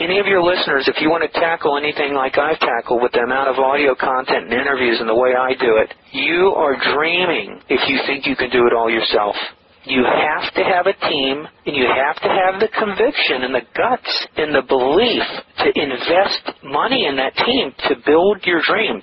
Any of your listeners, if you want to tackle anything like I've tackled with the amount of audio content and interviews and the way I do it, you are dreaming if you think you can do it all yourself. You have to have a team and you have to have the conviction and the guts and the belief to invest money in that team to build your dream.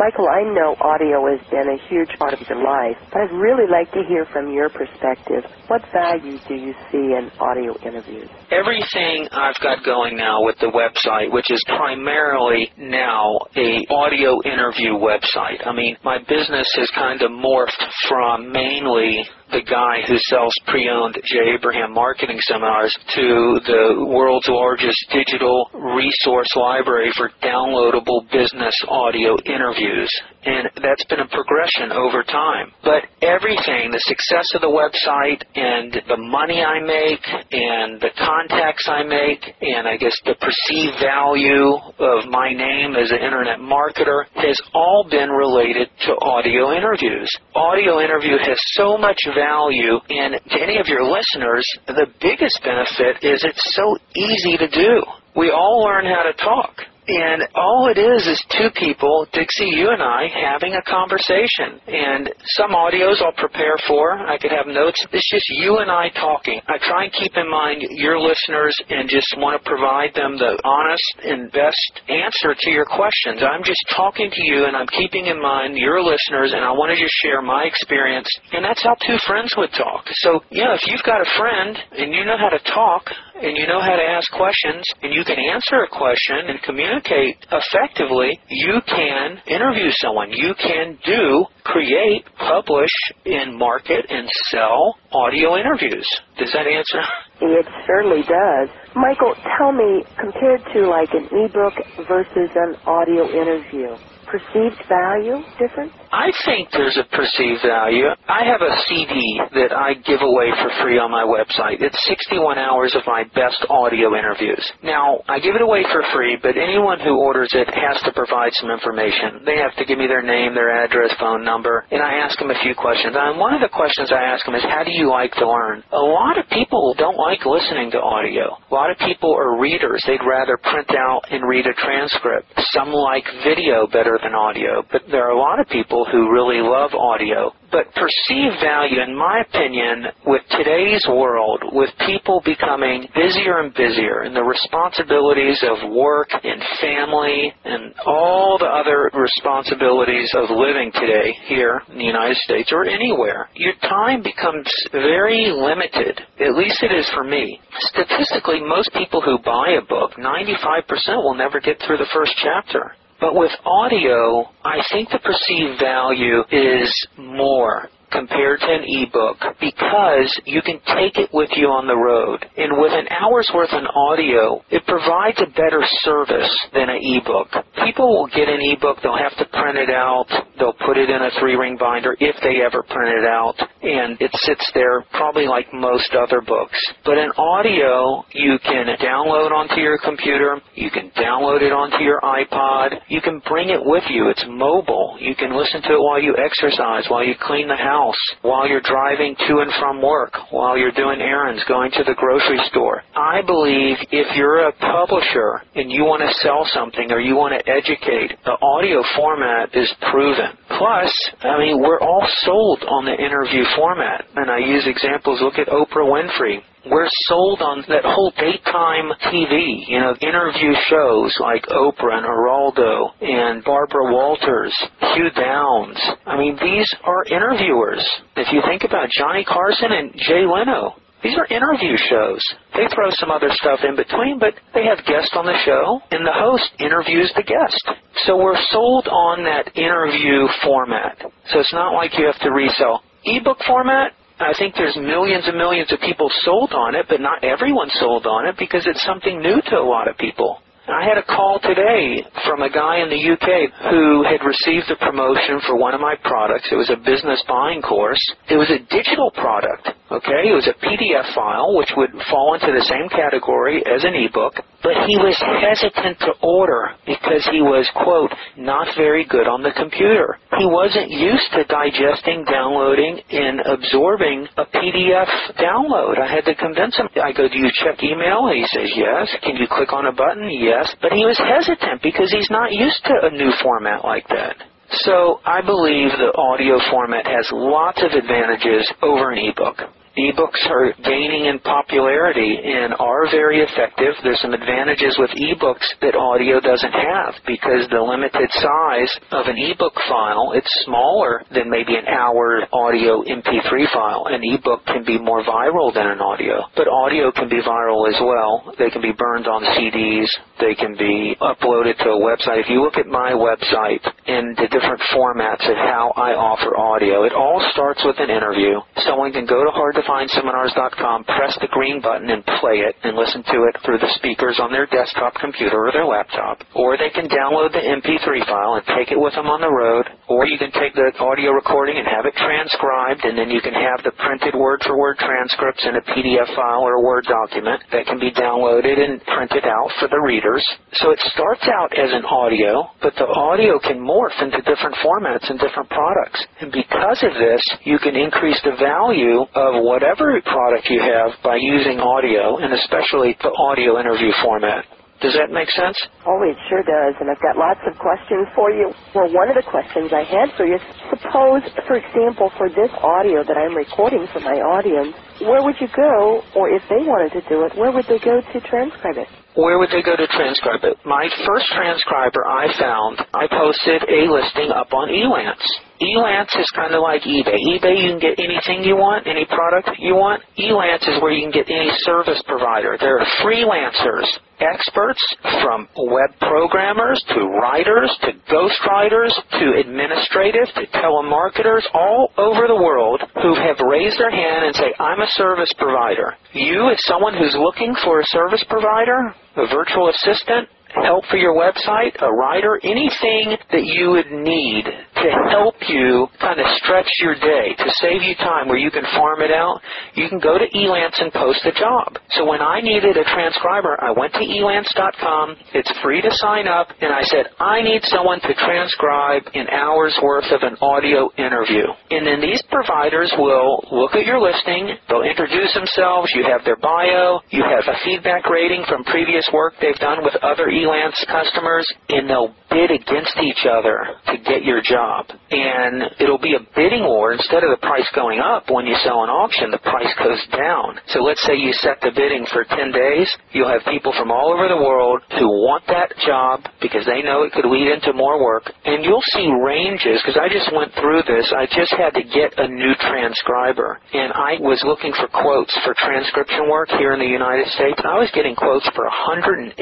Michael, I know audio has been a huge part of your life, but I'd really like to hear from your perspective. What value do you see in audio interviews? Everything I've got going now with the website, which is primarily now a audio interview website. I mean, my business has kind of morphed from mainly the guy who sells pre-owned Jay Abraham marketing seminars to the world's largest digital resource library for downloadable business audio interviews. And that's been a progression over time. But everything, the success of the website and the money I make and the contacts I make and I guess the perceived value of my name as an internet marketer has all been related to audio interviews. Audio interview has so much value and to any of your listeners, the biggest benefit is it's so easy to do. We all learn how to talk. And all it is is two people, Dixie, you and I, having a conversation. And some audios I'll prepare for. I could have notes. It's just you and I talking. I try and keep in mind your listeners and just want to provide them the honest and best answer to your questions. I'm just talking to you and I'm keeping in mind your listeners and I want to just share my experience. And that's how two friends would talk. So, yeah, if you've got a friend and you know how to talk and you know how to ask questions and you can answer a question and communicate communicate effectively, you can interview someone. You can do, create, publish, and market and sell audio interviews. Does that answer? It certainly does. Michael, tell me, compared to like an ebook versus an audio interview, perceived value difference? I think there's a perceived value. I have a CD that I give away for free on my website. It's 61 hours of my best audio interviews. Now, I give it away for free, but anyone who orders it has to provide some information. They have to give me their name, their address, phone number, and I ask them a few questions. And one of the questions I ask them is, how do you like to learn? A lot of people don't like listening to audio. A lot of people are readers. They'd rather print out and read a transcript. Some like video better than audio, but there are a lot of people who really love audio. But perceived value, in my opinion, with today's world, with people becoming busier and busier and the responsibilities of work and family and all the other responsibilities of living today here in the United States or anywhere, your time becomes very limited. At least it is for me. Statistically, most people who buy a book, 95% will never get through the first chapter. But with audio, I think the perceived value is more compared to an ebook because you can take it with you on the road. And with an hour's worth of audio, it provides a better service than an ebook. People will get an ebook, they'll have to print it out, they'll put it in a three ring binder if they ever print it out, and it sits there probably like most other books. But in audio, you can download onto your computer, you can download it onto your iPod, you can bring it with you. It's mobile. You can listen to it while you exercise, while you clean the house house, while you're driving to and from work, while you're doing errands, going to the grocery store. I believe if you're a publisher and you want to sell something or you want to educate, the audio format is proven. Plus, I mean, we're all sold on the interview format. And I use examples. Look at Oprah Winfrey. We're sold on that whole daytime TV, you know, interview shows like Oprah and Geraldo and Barbara Walters, Hugh Downs. I mean, these are interviewers. If you think about Johnny Carson and Jay Leno, these are interview shows. They throw some other stuff in between, but they have guests on the show, and the host interviews the guest. So we're sold on that interview format. So it's not like you have to resell. Ebook format, I think there's millions and millions of people sold on it, but not everyone sold on it because it's something new to a lot of people. I had a call today from a guy in the UK who had received a promotion for one of my products. It was a business buying course. It was a digital product. Okay, it was a PDF file which would fall into the same category as an ebook, but he was hesitant to order because he was, quote, not very good on the computer. He wasn't used to digesting, downloading, and absorbing a PDF download. I had to convince him. I go, do you check email? He says, yes. Can you click on a button? Yes. But he was hesitant because he's not used to a new format like that. So I believe the audio format has lots of advantages over an ebook. Ebooks are gaining in popularity and are very effective. There's some advantages with ebooks that audio doesn't have because the limited size of an ebook file, it's smaller than maybe an hour audio MP3 file. An ebook can be more viral than an audio, but audio can be viral as well. They can be burned on CDs. They can be uploaded to a website. If you look at my website and the different formats of how I offer audio, it all starts with an interview. Someone can go to hard hardtofindseminars.com, press the green button and play it and listen to it through the speakers on their desktop computer or their laptop. Or they can download the MP3 file and take it with them on the road. Or you can take the audio recording and have it transcribed and then you can have the printed word for word transcripts in a PDF file or a Word document that can be downloaded and printed out for the readers. So it starts out as an audio, but the audio can morph into different formats and different products. And because of this, you can increase the value of whatever product you have by using audio, and especially the audio interview format. Does that make sense? Oh, it sure does. And I've got lots of questions for you. Well, one of the questions I had for you suppose, for example, for this audio that I'm recording for my audience, where would you go, or if they wanted to do it, where would they go to transcribe it? Where would they go to transcribe it? My first transcriber I found, I posted a listing up on Elance. Elance is kind of like eBay. eBay, you can get anything you want, any product you want. Elance is where you can get any service provider. There are freelancers, experts from web programmers to writers to ghostwriters to administrative to telemarketers all over the world who have raised their hand and say, I'm a service provider. You, as someone who's looking for a service provider, a virtual assistant, help for your website, a writer, anything that you would need to help you kind of stretch your day, to save you time where you can farm it out, you can go to Elance and post a job. So when I needed a transcriber, I went to elance.com, it's free to sign up, and I said, I need someone to transcribe an hour's worth of an audio interview. And then these providers will look at your listing, they'll introduce themselves, you have their bio, you have a feedback rating from previous work they've done with other Elance customers, and they'll bid against each other to get your job. And it'll be a bidding war. Instead of the price going up when you sell an auction, the price goes down. So let's say you set the bidding for 10 days. You'll have people from all over the world who want that job because they know it could lead into more work. And you'll see ranges, because I just went through this. I just had to get a new transcriber. And I was looking for quotes for transcription work here in the United States. I was getting quotes for $180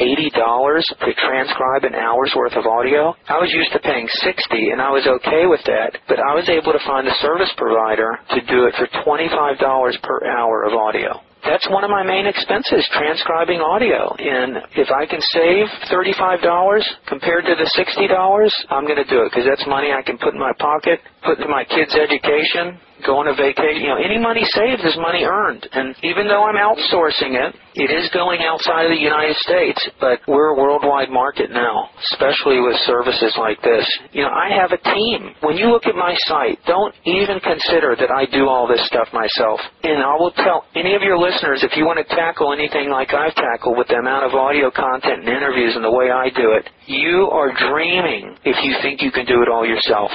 to transcribe an hour's worth of audio. I was used to paying 60 and I was okay with that, but I was able to find a service provider to do it for $25 per hour of audio. That's one of my main expenses, transcribing audio. And if I can save $35 compared to the $60, I'm going to do it because that's money I can put in my pocket, put into my kids' education, going on a vacation. You know, any money saved is money earned. And even though I'm outsourcing it, it is going outside of the United States, but we're a worldwide market now, especially with services like this. You know, I have a team. When you look at my site, don't even consider that I do all this stuff myself. And I will tell any of your listeners, if you want to tackle anything like I've tackled with the amount of audio content and interviews and the way I do it, you are dreaming if you think you can do it all yourself.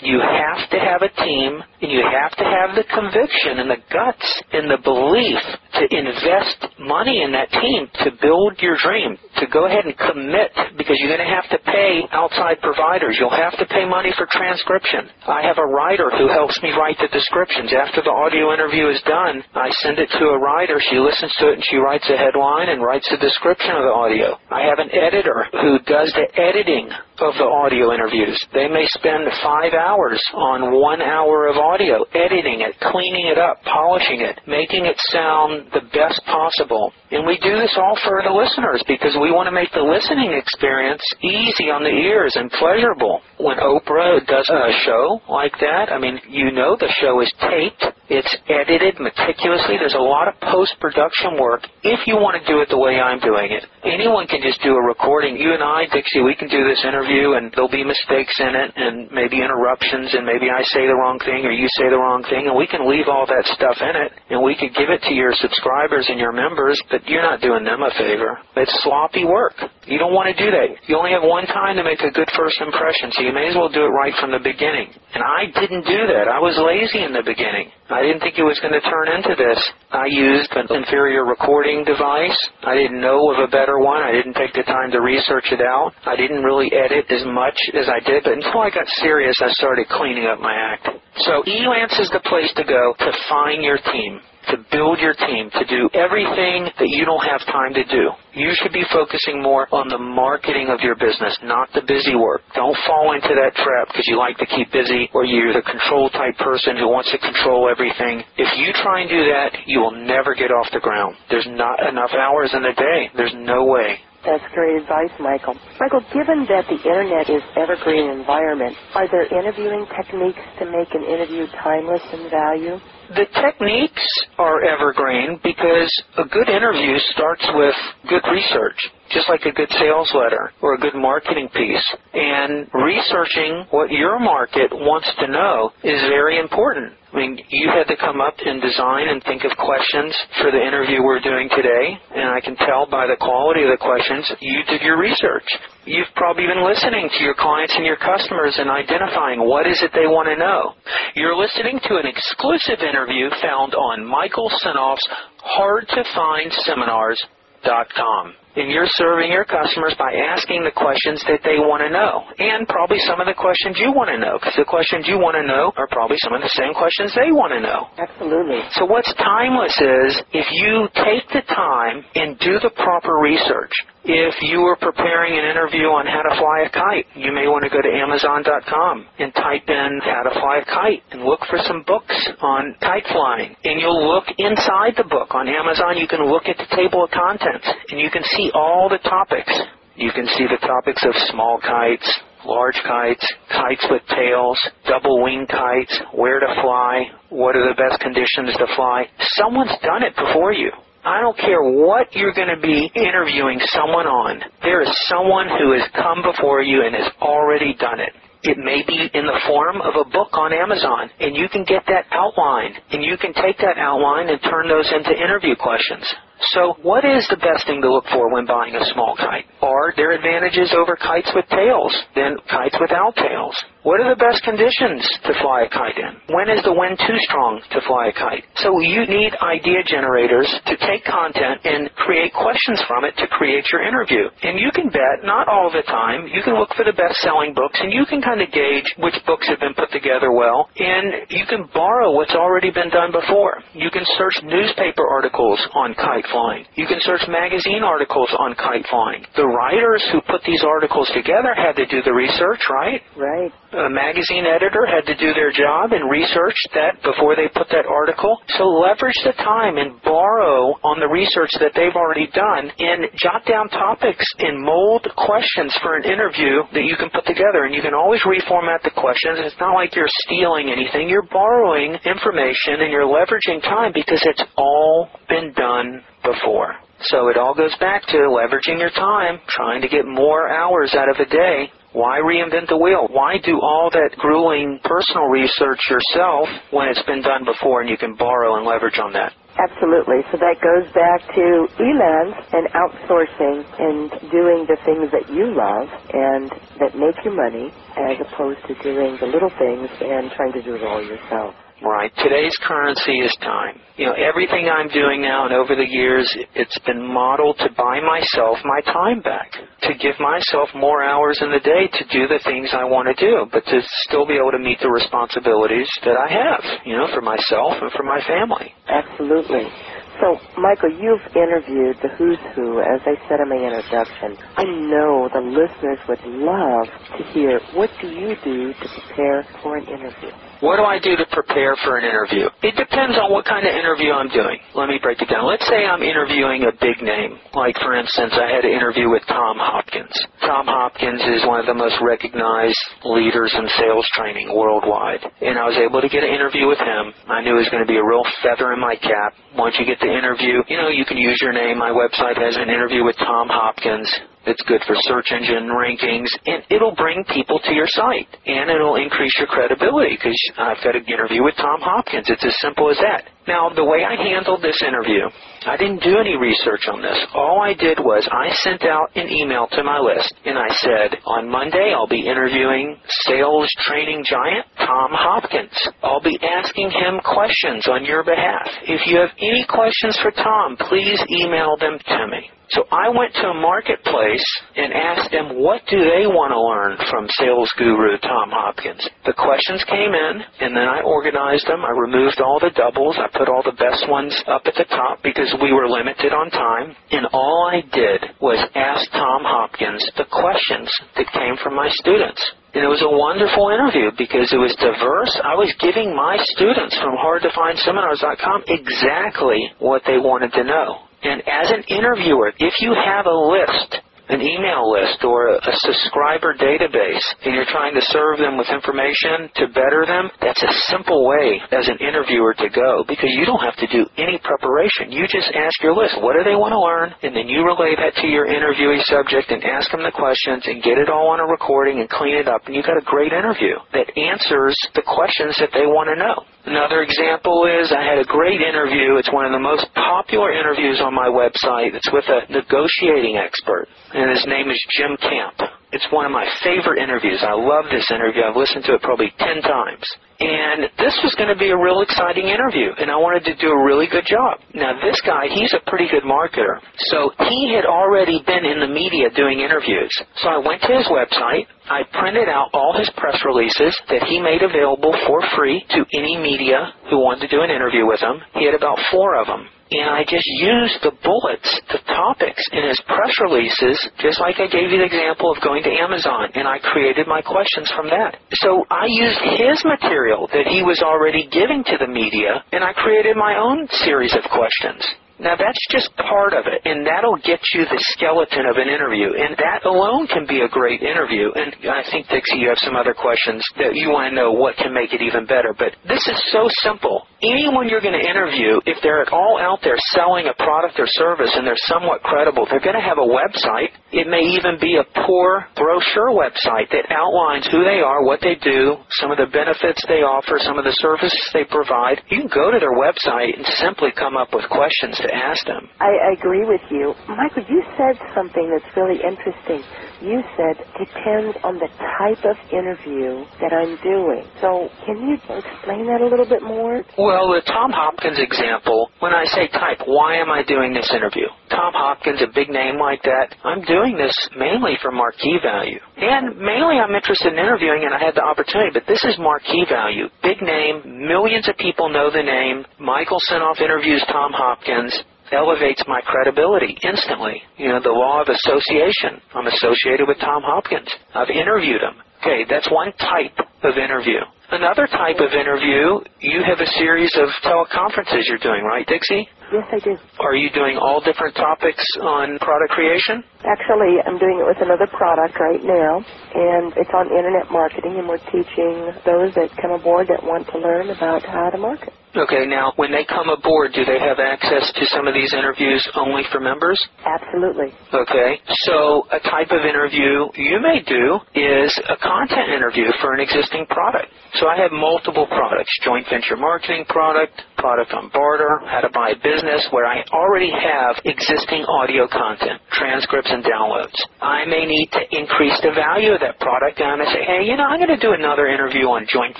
You have to have a team and you have to have the conviction and the guts and the belief to invest money in that team to build your dream, to go ahead and commit because you're going to have to pay outside providers. You'll have to pay money for transcription. I have a writer who helps me write the descriptions. After the audio interview is done, I send it to a writer. She listens to it and she writes a headline and writes a description of the audio. I have an editor who does the editing of the audio interviews. They may spend five hours on one hour of audio, editing it, cleaning it up, polishing it, making it sound the best possible. And we do this all for the listeners because we want to make the listening experience easy on the ears and pleasurable. When Oprah does a show like that, I mean, you know the show is taped, it's edited meticulously. There's a lot of post-production work if you want to do it the way I'm doing it. Anyone can just do a recording. You and I, Dixie, we can do this interview and there'll be mistakes in it and maybe interruptions and maybe I say the wrong thing or you say the wrong thing and we can leave all that stuff in it and we could give it to your subscribers and your members, but you're not doing them a favor. It's sloppy work. You don't want to do that. You only have one time to make a good first impression, so you may as well do it right from the beginning. And I didn't do that. I was lazy in the beginning. I didn't think it was going to turn into this. I used an inferior recording device. I didn't know of a better one. I didn't take the time to research it out. I didn't really edit as much as I did, but until I got serious, I started cleaning up my act. So Elance is the place to go to find your team to build your team, to do everything that you don't have time to do. You should be focusing more on the marketing of your business, not the busy work. Don't fall into that trap because you like to keep busy or you're the control type person who wants to control everything. If you try and do that, you will never get off the ground. There's not enough hours in the day. There's no way. That's great advice, Michael. Michael, given that the internet is evergreen environment, are there interviewing techniques to make an interview timeless in value? The techniques are evergreen because a good interview starts with good research, just like a good sales letter or a good marketing piece. And researching what your market wants to know is very important. I mean, you had to come up and design and think of questions for the interview we're doing today, and I can tell by the quality of the questions you did your research. You've probably been listening to your clients and your customers and identifying what is it they want to know. You're listening to an exclusive interview found on Michael Senoff's Hard to Find Seminars.com and you're serving your customers by asking the questions that they want to know, and probably some of the questions you want to know, because the questions you want to know are probably some of the same questions they want to know. Absolutely. So what's timeless is if you take the time and do the proper research. If you are preparing an interview on how to fly a kite, you may want to go to Amazon.com and type in how to fly a kite and look for some books on kite flying. And you'll look inside the book on Amazon. You can look at the table of contents and you can see all the topics. You can see the topics of small kites, large kites, kites with tails, double wing kites, where to fly, what are the best conditions to fly. Someone's done it before you. I don't care what you're going to be interviewing someone on. There is someone who has come before you and has already done it. It may be in the form of a book on Amazon, and you can get that outline, and you can take that outline and turn those into interview questions. So, what is the best thing to look for when buying a small kite? Are there advantages over kites with tails than kites without tails? What are the best conditions to fly a kite in? When is the wind too strong to fly a kite? So you need idea generators to take content and create questions from it to create your interview. And you can bet, not all the time, you can look for the best selling books and you can kind of gauge which books have been put together well and you can borrow what's already been done before. You can search newspaper articles on kite flying. You can search magazine articles on kite flying. The writers who put these articles together had to do the research, right? Right. A magazine editor had to do their job and research that before they put that article. So leverage the time and borrow on the research that they've already done and jot down topics and mold questions for an interview that you can put together. And you can always reformat the questions. It's not like you're stealing anything. You're borrowing information and you're leveraging time because it's all been done before. So it all goes back to leveraging your time, trying to get more hours out of a day. Why reinvent the wheel? Why do all that grueling personal research yourself when it's been done before and you can borrow and leverage on that? Absolutely. So that goes back to Elance and outsourcing and doing the things that you love and that make you money as opposed to doing the little things and trying to do it all yourself. Right. Today's currency is time. You know, everything I'm doing now and over the years, it's been modeled to buy myself my time back, to give myself more hours in the day to do the things I want to do, but to still be able to meet the responsibilities that I have, you know, for myself and for my family. Absolutely. So, Michael, you've interviewed the who's who, as I said in my introduction. I know the listeners would love to hear what do you do to prepare for an interview? What do I do to prepare for an interview? It depends on what kind of interview I'm doing. Let me break it down. Let's say I'm interviewing a big name. Like, for instance, I had an interview with Tom Hopkins. Tom Hopkins is one of the most recognized leaders in sales training worldwide. And I was able to get an interview with him. I knew it was going to be a real feather in my cap. Once you get the interview, you know, you can use your name. My website has an interview with Tom Hopkins. It's good for search engine rankings, and it'll bring people to your site, and it'll increase your credibility because I've got an interview with Tom Hopkins. It's as simple as that. Now, the way I handled this interview, I didn't do any research on this. All I did was I sent out an email to my list, and I said, on Monday I'll be interviewing sales training giant Tom Hopkins. I'll be asking him questions on your behalf. If you have any questions for Tom, please email them to me. So I went to a marketplace and asked them what do they want to learn from sales guru Tom Hopkins. The questions came in and then I organized them. I removed all the doubles. I put all the best ones up at the top because we were limited on time. And all I did was ask Tom Hopkins the questions that came from my students. And it was a wonderful interview because it was diverse. I was giving my students from hardtofindseminars.com exactly what they wanted to know. And as an interviewer, if you have a list an email list or a, subscriber database and you're trying to serve them with information to better them, that's a simple way as an interviewer to go because you don't have to do any preparation. You just ask your list, what do they want to learn? And then you relay that to your interviewee subject and ask them the questions and get it all on a recording and clean it up and you've got a great interview that answers the questions that they want to know. Another example is I had a great interview. It's one of the most popular interviews on my website. It's with a negotiating expert and his name is Jim Camp. It's one of my favorite interviews. I love this interview. I've listened to it probably 10 times. And this was going to be a real exciting interview, and I wanted to do a really good job. Now, this guy, he's a pretty good marketer. So he had already been in the media doing interviews. So I went to his website. I printed out all his press releases that he made available for free to any media who wanted to do an interview with him. He had about four of them and I just used the bullets, the topics in his press releases, just like I gave you the example of going to Amazon, and I created my questions from that. So I used his material that he was already giving to the media, and I created my own series of questions. Now that's just part of it, and that'll get you the skeleton of an interview, and that alone can be a great interview. And I think Dixie, you have some other questions that you want to know what can make it even better. But this is so simple. Anyone you're going to interview, if they're at all out there selling a product or service and they're somewhat credible, they're going to have a website. It may even be a poor brochure website that outlines who they are, what they do, some of the benefits they offer, some of the services they provide. You can go to their website and simply come up with questions ask them. I, I agree with you. Michael, you said something that's really interesting. You said depends on the type of interview that I'm doing. So can you explain that a little bit more? Well, the Tom Hopkins example, when I say type, why am I doing this interview? Tom Hopkins, a big name like that, I'm doing this mainly for marquee value. And mainly I'm interested in interviewing and I had the opportunity, but this is marquee value. Big name, millions of people know the name. Michael Senoff interviews Tom Hopkins elevates my credibility instantly. You know, the law of association. I'm associated with Tom Hopkins. I've interviewed him. Okay, that's one type of interview. Another type of interview, you have a series of teleconferences you're doing, right, Dixie? Yes, I do. Are you doing all different topics on product creation? Actually, I'm doing it with another product right now, and it's on internet marketing, and we're teaching those that come aboard that want to learn about how to market. Okay, now when they come aboard, do they have access to some of these interviews only for members? Absolutely. Okay, so a type of interview you may do is a content interview for an existing product. So I have multiple products, joint venture marketing product, product on barter, how to buy a business, where I already have existing audio content, transcripts and downloads. I may need to increase the value of that product and I say, hey, you know, I'm going to do another interview on joint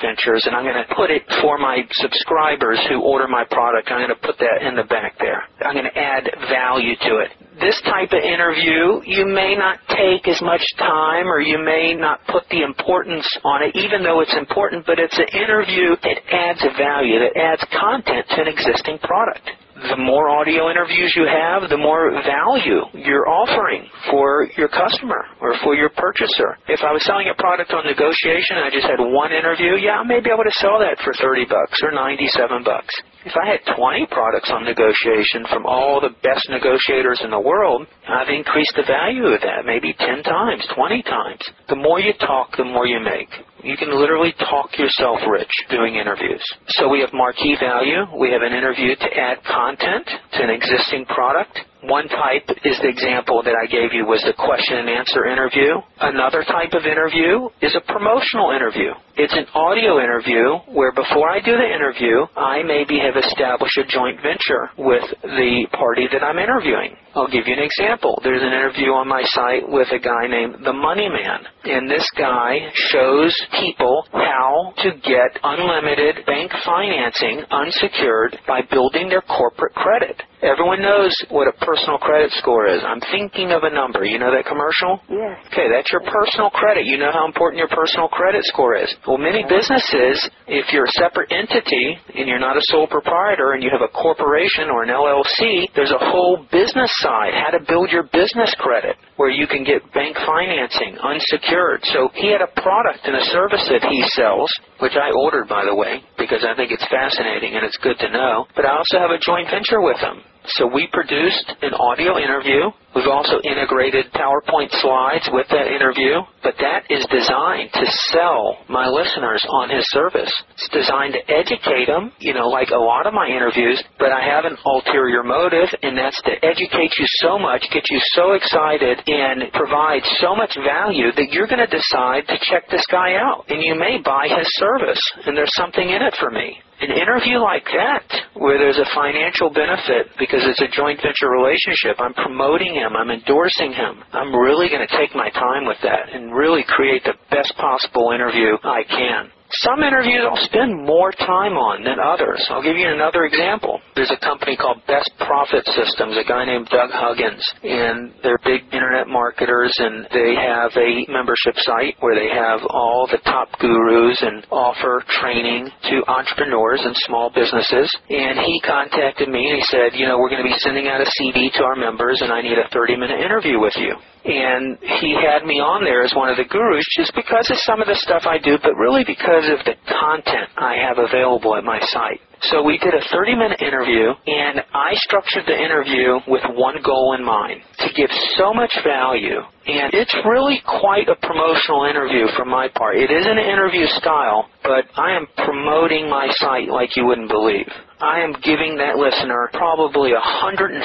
ventures and I'm going to put it for my subscribers who order my product. I'm going to put that in the back there. I'm going to add value to it. This type of interview, you may not take as much time or you may not put the importance on it, even though it's important, but it's an interview that adds a value, that adds content to an existing product the more audio interviews you have, the more value you're offering for your customer or for your purchaser. If I was selling a product on negotiation and I just had one interview, yeah, maybe I able to sell that for 30 bucks or 97 bucks. If I had 20 products on negotiation from all the best negotiators in the world, I've increased the value of that maybe 10 times, 20 times. The more you talk, the more you make. You can literally talk yourself rich doing interviews. So we have marquee value. We have an interview to add content to an existing product. One type is the example that I gave you was the question and answer interview. Another type of interview is a promotional interview. It's an audio interview where before I do the interview, I maybe have established a joint venture with the party that I'm interviewing. I'll give you an example. There's an interview on my site with a guy named the Money Man. And this guy shows people how to get unlimited bank financing unsecured by building their corporate credit. Everyone knows what a personal credit score is. I'm thinking of a number. You know that commercial? Yes. Okay, that's your personal credit. You know how important your personal credit score is. Well, many businesses, if you're a separate entity and you're not a sole proprietor and you have a corporation or an LLC, there's a whole business side, how to build your business credit where you can get bank financing unsecured. So he had a product and a service that he sells, which I ordered by the way, because I think it's fascinating and it's good to know. But I also have a joint venture with him. So we produced an audio interview. We've also integrated PowerPoint slides with that interview, but that is designed to sell my listeners on his service. It's designed to educate them, you know, like a lot of my interviews, but I have an ulterior motive, and that's to educate you so much, get you so excited, and provide so much value that you're going to decide to check this guy out. And you may buy his service, and there's something in it for me an interview like that, where there's a financial benefit because it's a joint venture relationship, I'm promoting him, I'm endorsing him. I'm really going to take my time with that and really create the best possible interview I can. Some interviews I'll spend more time on than others. I'll give you another example. There's a company called Best Profit Systems, a guy named Doug Huggins, and they're big internet marketers and they have a membership site where they have all the top gurus and offer training to entrepreneurs and small businesses. And he contacted me and he said, you know, we're going to be sending out a CD to our members and I need a 30 minute interview with you and he had me on there as one of the gurus just because of some of the stuff I do, but really because of the content I have available at my site. So we did a 30 minute interview and I structured the interview with one goal in mind to give so much value and it's really quite a promotional interview from my part. It isn't an interview style, but I am promoting my site like you wouldn't believe. I am giving that listener probably 150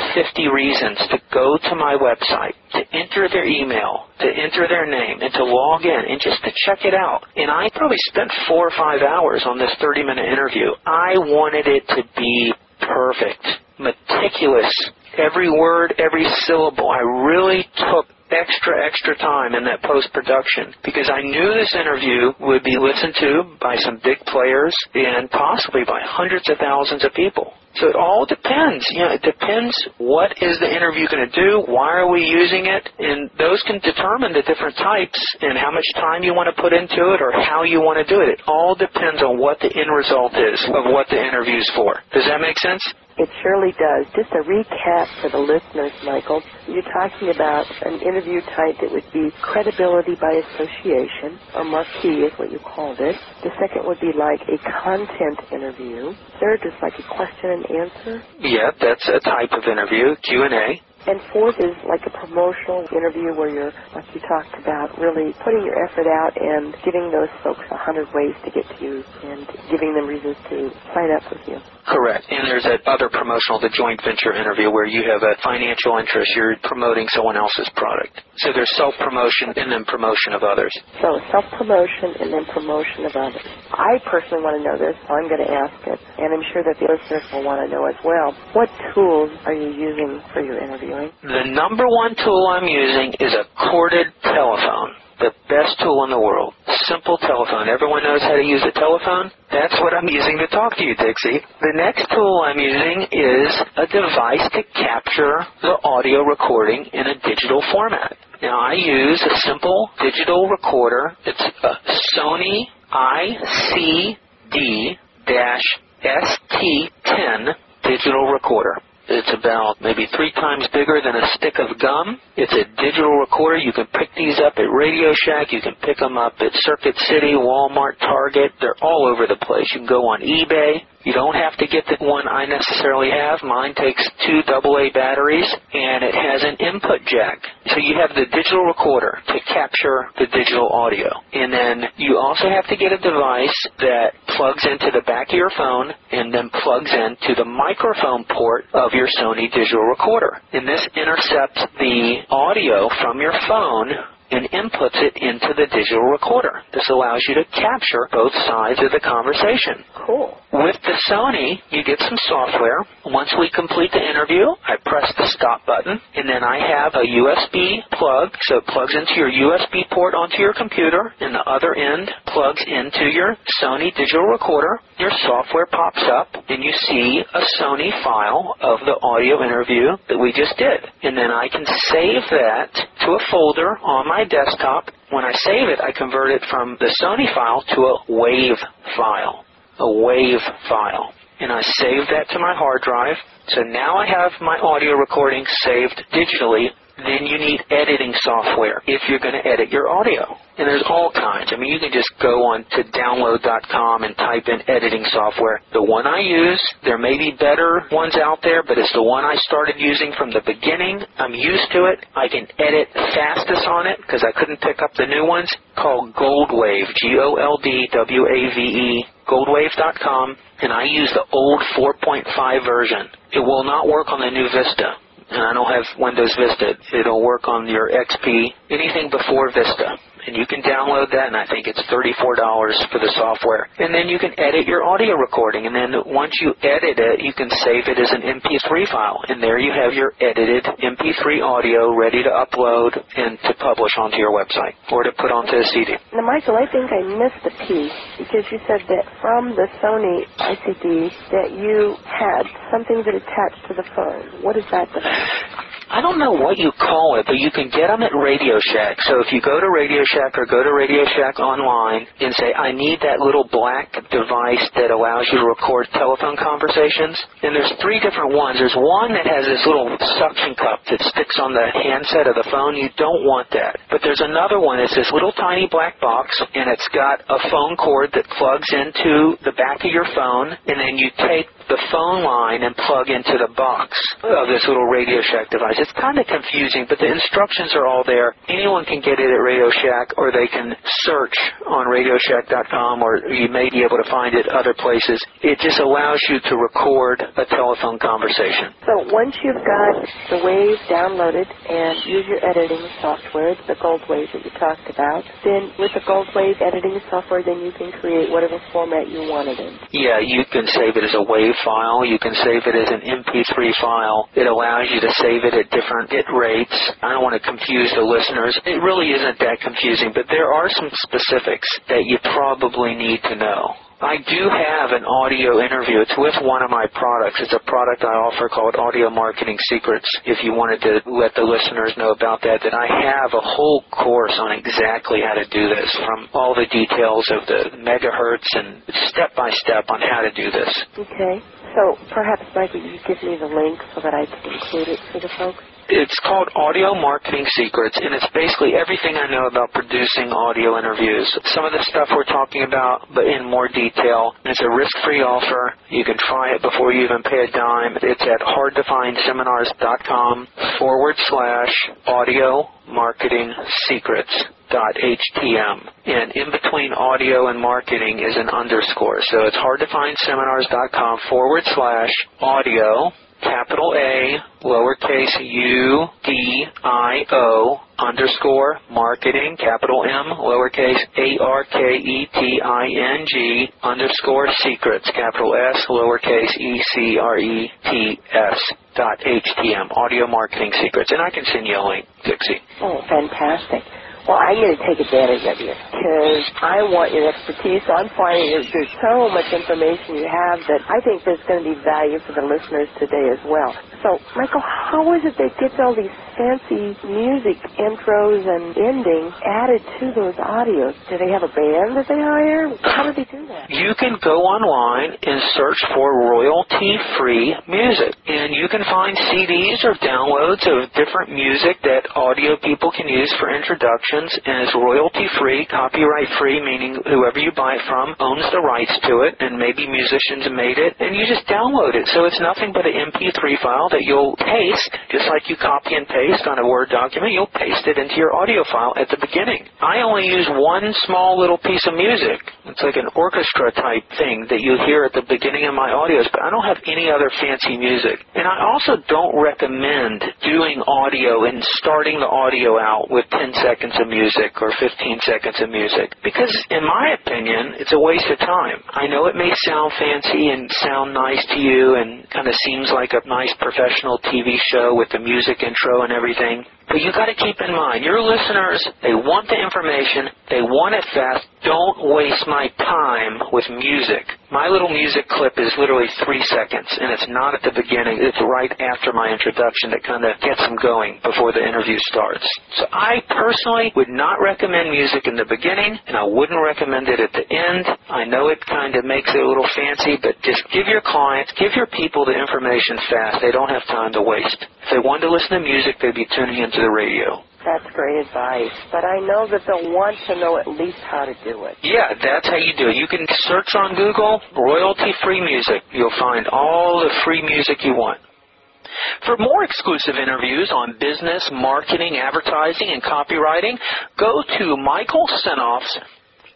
reasons to go to my website, to enter their email, to enter their name, and to log in, and just to check it out. And I probably spent four or five hours on this 30 minute interview. I wanted it to be perfect, meticulous, every word, every syllable. I really took extra, extra time in that post production because I knew this interview would be listened to by some big players and possibly by hundreds of thousands of people. So it all depends. You know, it depends what is the interview going to do, why are we using it, and those can determine the different types and how much time you want to put into it or how you want to do it. It all depends on what the end result is of what the interview is for. Does that make sense? It surely does. Just a recap for the listeners, Michael. You're talking about an interview type that would be credibility by association, or marquee is what you called it. The second would be like a content interview. Third is like a question and answer. Yeah, that's a type of interview, Q&A. And fourth is like a promotional interview where you're, like you talked about, really putting your effort out and giving those folks a hundred ways to get to you and giving them reasons to sign up with you. Correct. And there's that other promotional, the joint venture interview where you have a financial interest. You're promoting someone else's product. So there's self-promotion and then promotion of others. So self-promotion and then promotion of others. I personally want to know this, so I'm going to ask it. And I'm sure that the listeners will want to know as well. What tools are you using for your interview? The number one tool I'm using is a corded telephone. The best tool in the world. Simple telephone. Everyone knows how to use a telephone? That's what I'm using to talk to you, Dixie. The next tool I'm using is a device to capture the audio recording in a digital format. Now I use a simple digital recorder. It's a Sony ICD-ST10 digital recorder. It's about maybe three times bigger than a stick of gum. It's a digital recorder. You can pick these up at Radio Shack. You can pick them up at Circuit City, Walmart, Target. They're all over the place. You can go on eBay. You don't have to get the one I necessarily have. Mine takes two AA batteries and it has an input jack. So you have the digital recorder to capture the digital audio. And then you also have to get a device that plugs into the back of your phone and then plugs into the microphone port of your Sony digital recorder. And this intercepts the audio from your phone and inputs it into the digital recorder. This allows you to capture both sides of the conversation. Cool. With the Sony, you get some software. Once we complete the interview, I press the stop button, and then I have a USB plug, so it plugs into your USB port onto your computer, and the other end plugs into your Sony digital recorder. Your software pops up, and you see a Sony file of the audio interview that we just did. And then I can save that to a folder on my desktop. When I save it, I convert it from the Sony file to a WAV file. A WAV file. And I save that to my hard drive. So now I have my audio recording saved digitally. Then you need editing software if you're going to edit your audio. And there's all kinds. I mean, you can just go on to download.com and type in editing software. The one I use, there may be better ones out there, but it's the one I started using from the beginning. I'm used to it. I can edit fastest on it because I couldn't pick up the new ones called Goldwave, G-O-L-D-W-A-V-E, goldwave.com, and I use the old 4.5 version. It will not work on the new Vista and I don't have Windows Vista. It'll work on your XP, anything before Vista and you can download that, and I think it's $34 for the software. And then you can edit your audio recording, and then once you edit it, you can save it as an MP3 file, and there you have your edited MP3 audio ready to upload and to publish onto your website or to put onto a CD. Now, Michael, I think I missed a piece because you said that from the Sony ICD that you had something that attached to the phone. What is that device? I don't know what you call it, but you can get them at Radio Shack. So if you go to Radio Shack or go to Radio Shack online and say, I need that little black device that allows you to record telephone conversations, and there's three different ones. There's one that has this little suction cup that sticks on the handset of the phone. You don't want that. But there's another one. It's this little tiny black box, and it's got a phone cord that plugs into the back of your phone, and then you take the phone line and plug into the box of this little Radio Shack device. It's kind of confusing, but the instructions are all there. Anyone can get it at Radio Shack, or they can search on RadioShack.com, or you may be able to find it other places. It just allows you to record a telephone conversation. So once you've got the Wave downloaded and use your editing software, the Gold Wave that you talked about, then with the Gold Wave editing software, then you can create whatever format you want it in. Yeah, you can save it as a WAV file. You can save it as an MP3 file. It allows you to save it at different bit rates. I don't want to confuse the listeners. It really isn't that confusing, but there are some specifics that you probably need to know. I do have an audio interview. It's with one of my products. It's a product I offer called Audio Marketing Secrets. If you wanted to let the listeners know about that, that I have a whole course on exactly how to do this, from all the details of the megahertz and step by step on how to do this. Okay. So perhaps, Michael, you give me the link so that I can include it for the folks? It's called Audio Marketing Secrets, and it's basically everything I know about producing audio interviews. Some of the stuff we're talking about, but in more detail. It's a risk-free offer. You can try it before you even pay a dime. It's at hardtofindseminars.com forward slash audio marketing secrets htm and in between audio and marketing is an underscore so it's hardtofindseminars.com forward slash audio capital A, lowercase u, d, i, o, underscore marketing, capital M, lowercase A-R-K-E-T-I-N-G, underscore secrets, capital S, lowercase E-C-R-E-T-S dot HTM, audio marketing secrets. And I can send you a link, Dixie. Oh, fantastic. Well, I'm going to take advantage of you because I want your expertise. So I'm finding that there's so much information you have that I think there's going to be value for the listeners today as well. So, Michael, how is it they get all these fancy music intros and endings added to those audios? Do they have a band that they hire? How do they do that? You can go online and search for royalty-free music, and you can find CDs or downloads of different music that audio people can use for introduction and is royalty free, copyright free, meaning whoever you buy it from owns the rights to it, and maybe musicians made it, and you just download it. So it's nothing but an MP3 file that you'll paste, just like you copy and paste on a Word document, you'll paste it into your audio file at the beginning. I only use one small little piece of music. It's like an orchestra type thing that you hear at the beginning of my audios, but I don't have any other fancy music. And I also don't recommend doing audio and starting the audio out with 10 seconds of music or 15 seconds of music. Because, in my opinion, it's a waste of time. I know it may sound fancy and sound nice to you and kind of seems like a nice professional TV show with the music intro and everything. But you got to keep in mind, your listeners, they want the information, they want it fast. Don't waste my time with music. My little music clip is literally three seconds, and it's not at the beginning. It's right after my introduction that kind of gets them going before the interview starts. So I personally would not recommend music in the beginning, and I wouldn't recommend it at the end. I know it kind of makes it a little fancy, but just give your clients, give your people the information fast. They don't have time to waste. If they wanted to listen to music, they'd be tuning into the radio. That's great advice. But I know that they'll want to know at least how to do it. Yeah, that's how you do it. You can search on Google royalty free music. You'll find all the free music you want. For more exclusive interviews on business, marketing, advertising, and copywriting, go to Michael Senoff's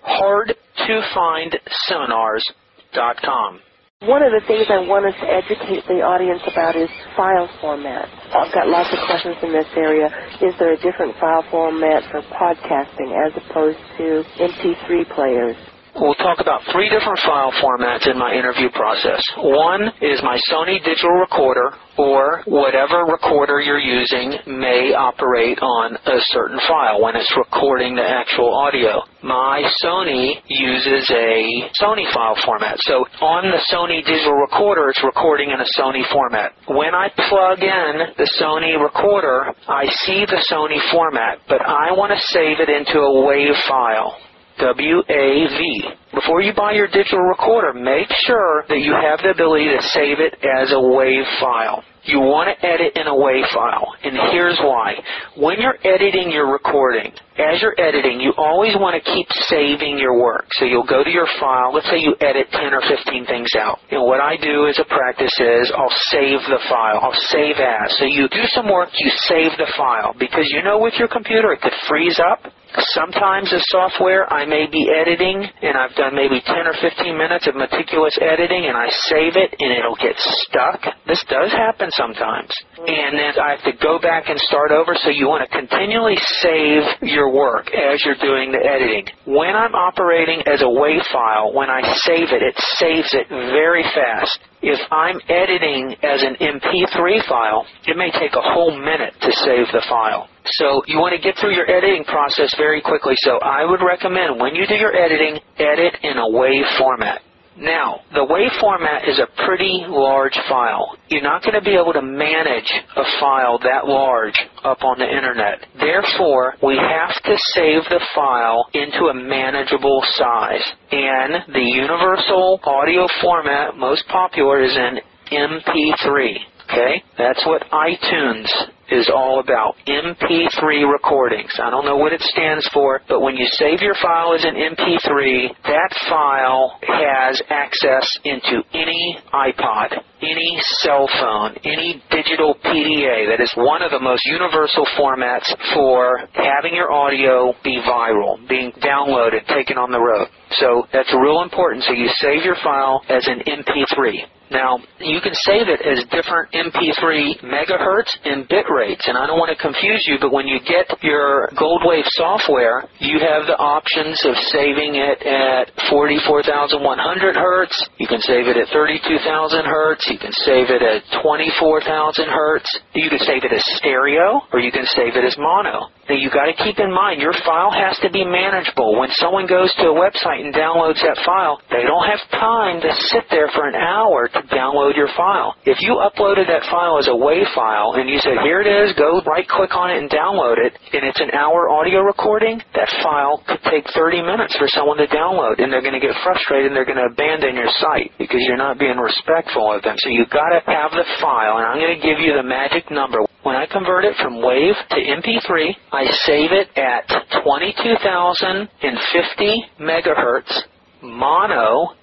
Hard to Find Seminars.com. One of the things I want us to educate the audience about is file format. I've got lots of questions in this area. Is there a different file format for podcasting as opposed to MP3 players? We'll talk about three different file formats in my interview process. One is my Sony digital recorder, or whatever recorder you're using may operate on a certain file when it's recording the actual audio. My Sony uses a Sony file format. So on the Sony digital recorder, it's recording in a Sony format. When I plug in the Sony recorder, I see the Sony format, but I want to save it into a WAV file. W-A-V. Before you buy your digital recorder, make sure that you have the ability to save it as a WAV file. You want to edit in a WAV file, and here's why. When you're editing your recording, as you're editing, you always want to keep saving your work. So you'll go to your file, let's say you edit 10 or 15 things out. And what I do as a practice is I'll save the file. I'll save as. So you do some work, you save the file. Because you know with your computer it could freeze up. Sometimes the software I may be editing and I've done maybe 10 or 15 minutes of meticulous editing and I save it and it'll get stuck. This does happen sometimes. And then I have to go back and start over so you want to continually save your work as you're doing the editing. When I'm operating as a WAV file, when I save it, it saves it very fast. If I'm editing as an MP3 file, it may take a whole minute to save the file. So you want to get through your editing process very quickly. So I would recommend when you do your editing, edit in a WAV format. Now, the WAV format is a pretty large file. You're not going to be able to manage a file that large up on the internet. Therefore, we have to save the file into a manageable size. And the universal audio format most popular is in MP3. Okay? That's what iTunes is all about. MP3 recordings. I don't know what it stands for, but when you save your file as an MP3, that file has access into any iPod, any cell phone, any digital PDA. That is one of the most universal formats for having your audio be viral, being downloaded, taken on the road. So that's real important. So you save your file as an MP3. Now, you can save it as different MP3 megahertz and bit rates, and I don't want to confuse you, but when you get your Goldwave software, you have the options of saving it at 44,100 hertz, you can save it at 32,000 hertz, you can save it at 24,000 hertz, you can save it as stereo, or you can save it as mono. Now you got to keep in mind your file has to be manageable. When someone goes to a website and downloads that file, they don't have time to sit there for an hour to download your file. If you uploaded that file as a WAV file and you said, here it is, go right click on it and download it, and it's an hour audio recording, that file could take 30 minutes for someone to download, and they're going to get frustrated and they're going to abandon your site because you're not being respectful of them. So you've got to have the file, and I'm going to give you the magic number. When I convert it from WAV to MP3, I save it at 22,050 megahertz, mono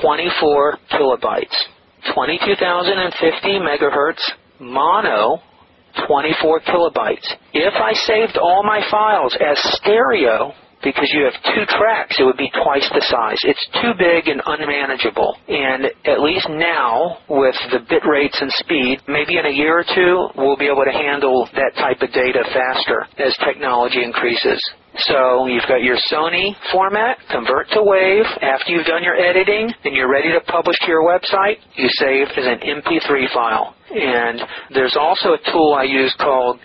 24 kilobytes. 22,050 megahertz, mono 24 kilobytes. If I saved all my files as stereo, because you have two tracks, it would be twice the size. It's too big and unmanageable. And at least now, with the bit rates and speed, maybe in a year or two, we'll be able to handle that type of data faster as technology increases. So you've got your Sony format, convert to WAV. After you've done your editing and you're ready to publish to your website, you save as an MP3 file. And there's also a tool I use called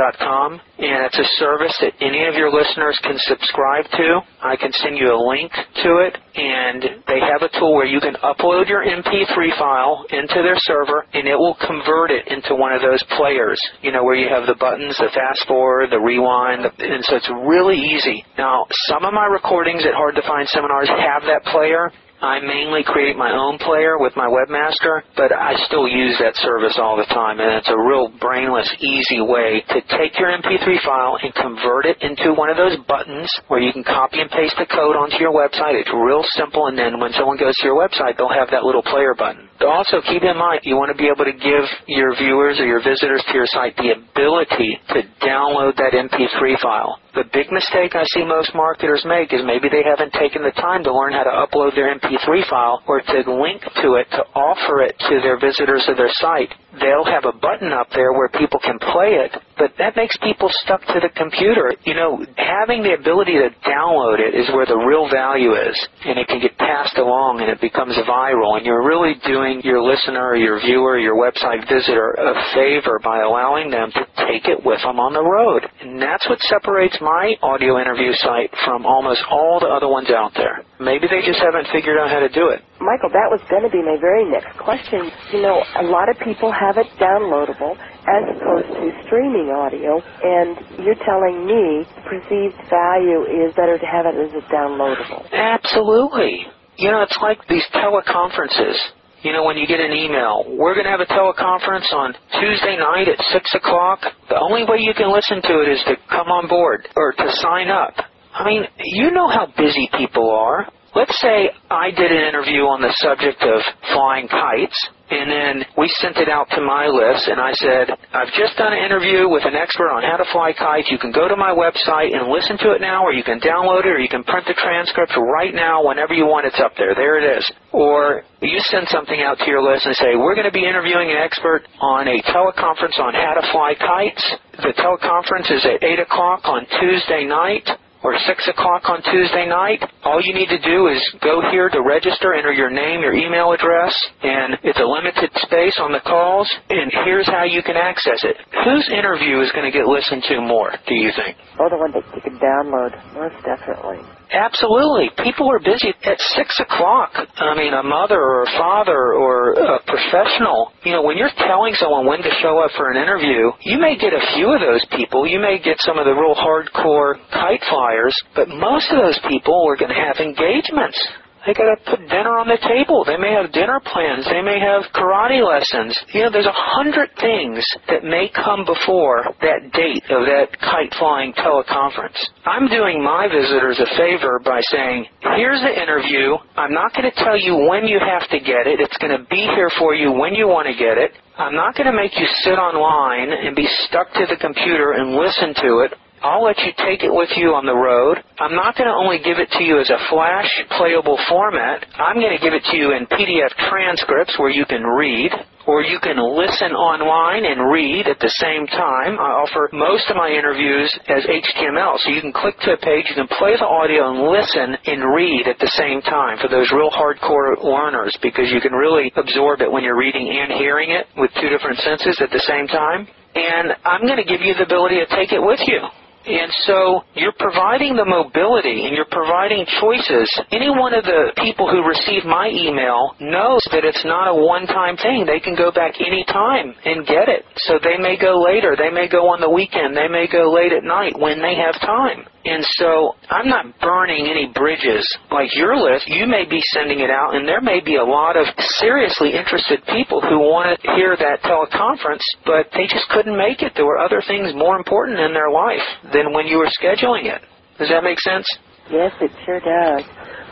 instantaudio.com, and it's a service that any of your listeners can subscribe to. I can send you a link to it, and they have a tool where you can upload your MP3 file into their server, and it will convert it into one of those players, you know, where you have the buttons, the fast forward, the rewind, and so it's really easy. Now, some of my recordings at Hard to Find Seminars have that player, I mainly create my own player with my webmaster, but I still use that service all the time, and it's a real brainless, easy way to take your MP3 file and convert it into one of those buttons where you can copy and paste the code onto your website. It's real simple, and then when someone goes to your website, they'll have that little player button. Also, keep in mind, you want to be able to give your viewers or your visitors to your site the ability to download that MP3 file. The big mistake I see most marketers make is maybe they haven't taken the time to learn how to upload their MP3 file or to link to it to offer it to their visitors of their site. They'll have a button up there where people can play it, but that makes people stuck to the computer. You know, having the ability to download it is where the real value is, and it can get passed along and it becomes viral, and you're really doing your listener your viewer, your website visitor a favor by allowing them to take it with them on the road. And that's what separates my audio interview site from almost all the other ones out there. Maybe they just haven't figured out how to do it. Michael, that was going to be my very next question. You know, a lot of people have it downloadable as opposed to streaming audio, and you're telling me perceived value is better to have it as a downloadable. Absolutely. You know, it's like these teleconferences. You know, when you get an email, we're going to have a teleconference on Tuesday night at 6 o'clock. The only way you can listen to it is to come on board or to sign up. I mean, you know how busy people are. Let's say I did an interview on the subject of flying kites, and then we sent it out to my list, and I said, I've just done an interview with an expert on how to fly kites. You can go to my website and listen to it now, or you can download it, or you can print the transcript right now whenever you want. It's up there. There it is. Or you send something out to your list and say, we're going to be interviewing an expert on a teleconference on how to fly kites. The teleconference is at 8 o'clock on Tuesday night or 6 o'clock on Tuesday night. All you need to do is go here to register, enter your name, your email address, and it's a limited space on the calls, and here's how you can access it. Whose interview is going to get listened to more, do you think? Oh, the one that you can download, most definitely. Absolutely. People are busy at 6 o'clock. I mean, a mother or a father or a professional, you know, when you're telling someone when to show up for an interview, you may get a few of those people. You may get some of the real hardcore kite flyers, but most of those people are going to have engagements. They got to put dinner on the table. They may have dinner plans. They may have karate lessons. You know, there's a hundred things that may come before that date of that kite flying teleconference. I'm doing my visitors a favor by saying, here's the interview. I'm not going to tell you when you have to get it. It's going to be here for you when you want to get it. I'm not going to make you sit online and be stuck to the computer and listen to it I'll let you take it with you on the road. I'm not going to only give it to you as a flash playable format. I'm going to give it to you in PDF transcripts where you can read or you can listen online and read at the same time. I offer most of my interviews as HTML, so you can click to a page, you can play the audio and listen and read at the same time for those real hardcore learners because you can really absorb it when you're reading and hearing it with two different senses at the same time. And I'm going to give you the ability to take it with you. And so you're providing the mobility and you're providing choices. Any one of the people who receive my email knows that it's not a one-time thing. They can go back any time and get it. So they may go later. They may go on the weekend. They may go late at night when they have time. And so I'm not burning any bridges like your list. You may be sending it out, and there may be a lot of seriously interested people who want to hear that teleconference, but they just couldn't make it. There were other things more important in their life than when you were scheduling it. Does that make sense? Yes, it sure does.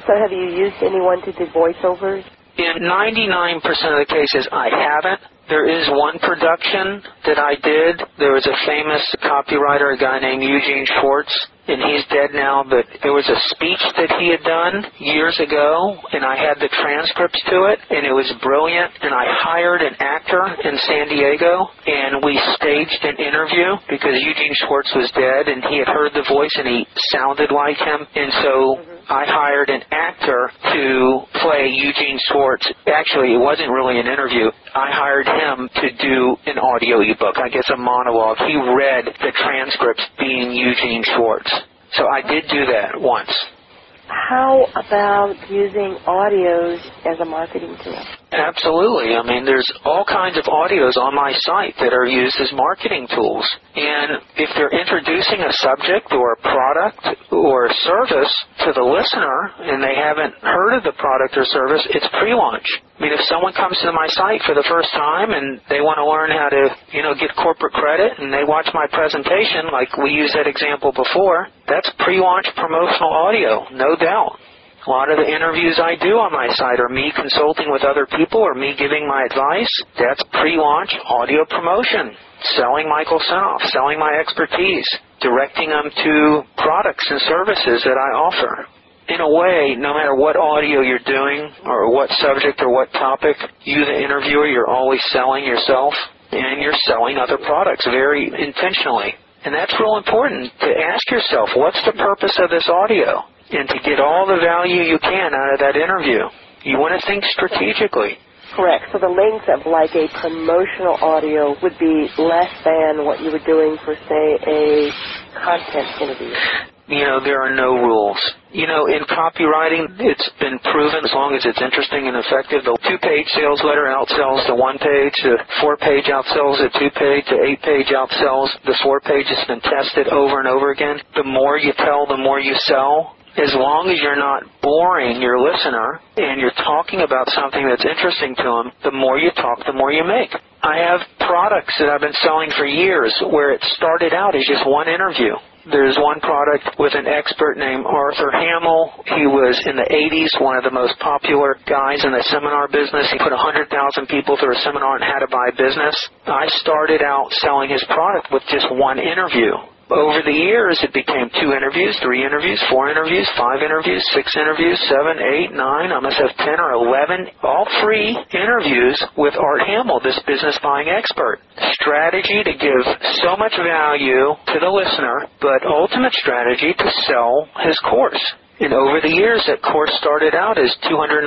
So have you used anyone to do voiceovers? In 99% of the cases, I haven't. There is one production that I did. There was a famous copywriter, a guy named Eugene Schwartz, and he's dead now, but there was a speech that he had done years ago, and I had the transcripts to it, and it was brilliant, and I hired an actor in San Diego, and we staged an interview because Eugene Schwartz was dead, and he had heard the voice, and he sounded like him, and so I hired an actor to play Eugene Schwartz. Actually, it wasn't really an interview. I hired him to do an audio ebook, I guess a monologue. He read the transcripts being Eugene Schwartz. So I did do that once. How about using audios as a marketing tool? Absolutely. I mean, there's all kinds of audios on my site that are used as marketing tools. And if they're introducing a subject or a product or a service to the listener and they haven't heard of the product or service, it's pre-launch. I mean, if someone comes to my site for the first time and they want to learn how to, you know, get corporate credit and they watch my presentation, like we used that example before, that's pre-launch promotional audio, no doubt. A lot of the interviews I do on my site are me consulting with other people or me giving my advice. That's pre-launch audio promotion. Selling Michael selling my expertise, directing them to products and services that I offer. In a way, no matter what audio you're doing or what subject or what topic, you the interviewer, you're always selling yourself and you're selling other products very intentionally. And that's real important to ask yourself, what's the purpose of this audio? And to get all the value you can out of that interview. You want to think strategically. Correct. So the length of like a promotional audio would be less than what you were doing for, say, a content interview. You know, there are no rules. You know, in copywriting, it's been proven as long as it's interesting and effective, the two-page sales letter outsells the one-page, the four-page outsells the two-page, the eight-page outsells the four-page. It's been tested over and over again. The more you tell, the more you sell as long as you're not boring your listener and you're talking about something that's interesting to them, the more you talk, the more you make. I have products that I've been selling for years where it started out as just one interview. There's one product with an expert named Arthur Hamel. He was in the 80s one of the most popular guys in the seminar business. He put 100,000 people through a seminar on how to buy business. I started out selling his product with just one interview over the years, it became two interviews, three interviews, four interviews, five interviews, six interviews, seven, eight, nine. I must have ten or eleven, all free interviews with Art Hamel, this business buying expert. Strategy to give so much value to the listener, but ultimate strategy to sell his course. And over the years, that course started out as $297,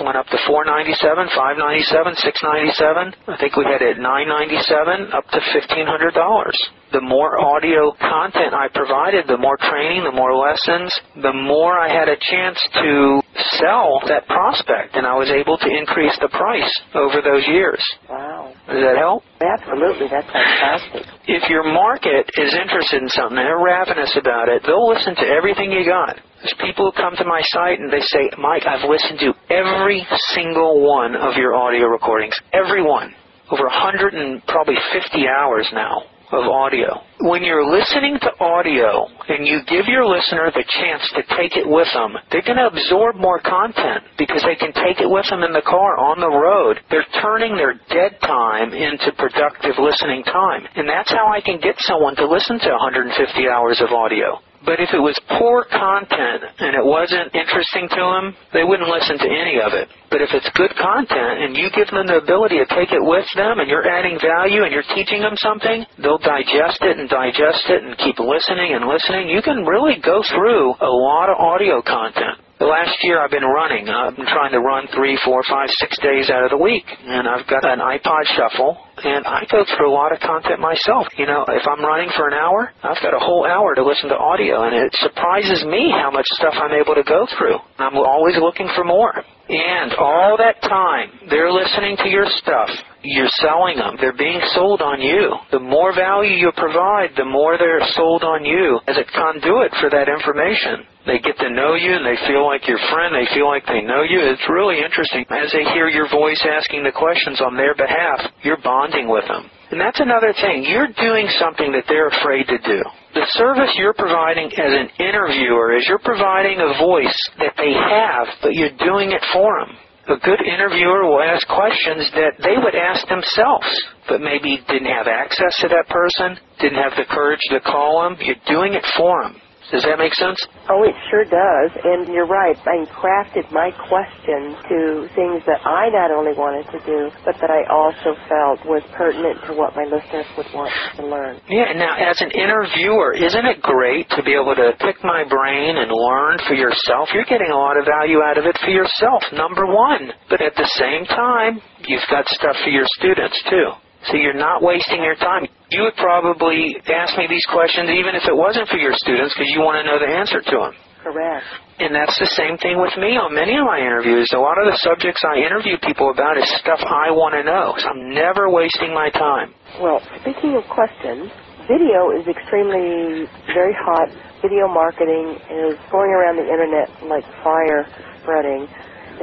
went up to 497, 597, 697. I think we had it at 997, up to $1,500 the more audio content I provided, the more training, the more lessons, the more I had a chance to sell that prospect, and I was able to increase the price over those years. Wow. Does that help? Absolutely. That's fantastic. If your market is interested in something, they're ravenous about it, they'll listen to everything you got. There's people who come to my site and they say, Mike, I've listened to every single one of your audio recordings. Every one. Over 100 and probably 50 hours now of audio. When you're listening to audio and you give your listener the chance to take it with them, they're going to absorb more content because they can take it with them in the car on the road. They're turning their dead time into productive listening time. And that's how I can get someone to listen to 150 hours of audio. But if it was poor content and it wasn't interesting to them, they wouldn't listen to any of it. But if it's good content and you give them the ability to take it with them and you're adding value and you're teaching them something, they'll digest it and digest it and keep listening and listening. You can really go through a lot of audio content. Last year I've been running. I've been trying to run three, four, five, six days out of the week. And I've got an iPod shuffle and I go through a lot of content myself. You know, if I'm running for an hour, I've got a whole hour to listen to audio and it surprises me how much stuff I'm able to go through. I'm always looking for more. And all that time, they're listening to your stuff. You're selling them. They're being sold on you. The more value you provide, the more they're sold on you as a conduit for that information. They get to know you and they feel like your friend. They feel like they know you. It's really interesting. As they hear your voice asking the questions on their behalf, you're bonding with them. And that's another thing. You're doing something that they're afraid to do. The service you're providing as an interviewer is you're providing a voice that they have, but you're doing it for them. A good interviewer will ask questions that they would ask themselves, but maybe didn't have access to that person, didn't have the courage to call them. You're doing it for them. Does that make sense? Oh, it sure does. And you're right. I crafted my questions to things that I not only wanted to do, but that I also felt was pertinent to what my listeners would want to learn. Yeah, now as an interviewer, isn't it great to be able to pick my brain and learn for yourself? You're getting a lot of value out of it for yourself, number one. But at the same time, you've got stuff for your students too. So you're not wasting your time. You would probably ask me these questions even if it wasn't for your students because you want to know the answer to them. Correct. And that's the same thing with me on many of my interviews. A lot of the subjects I interview people about is stuff I want to know. So I'm never wasting my time. Well, speaking of questions, video is extremely very hot. Video marketing is going around the internet like fire spreading.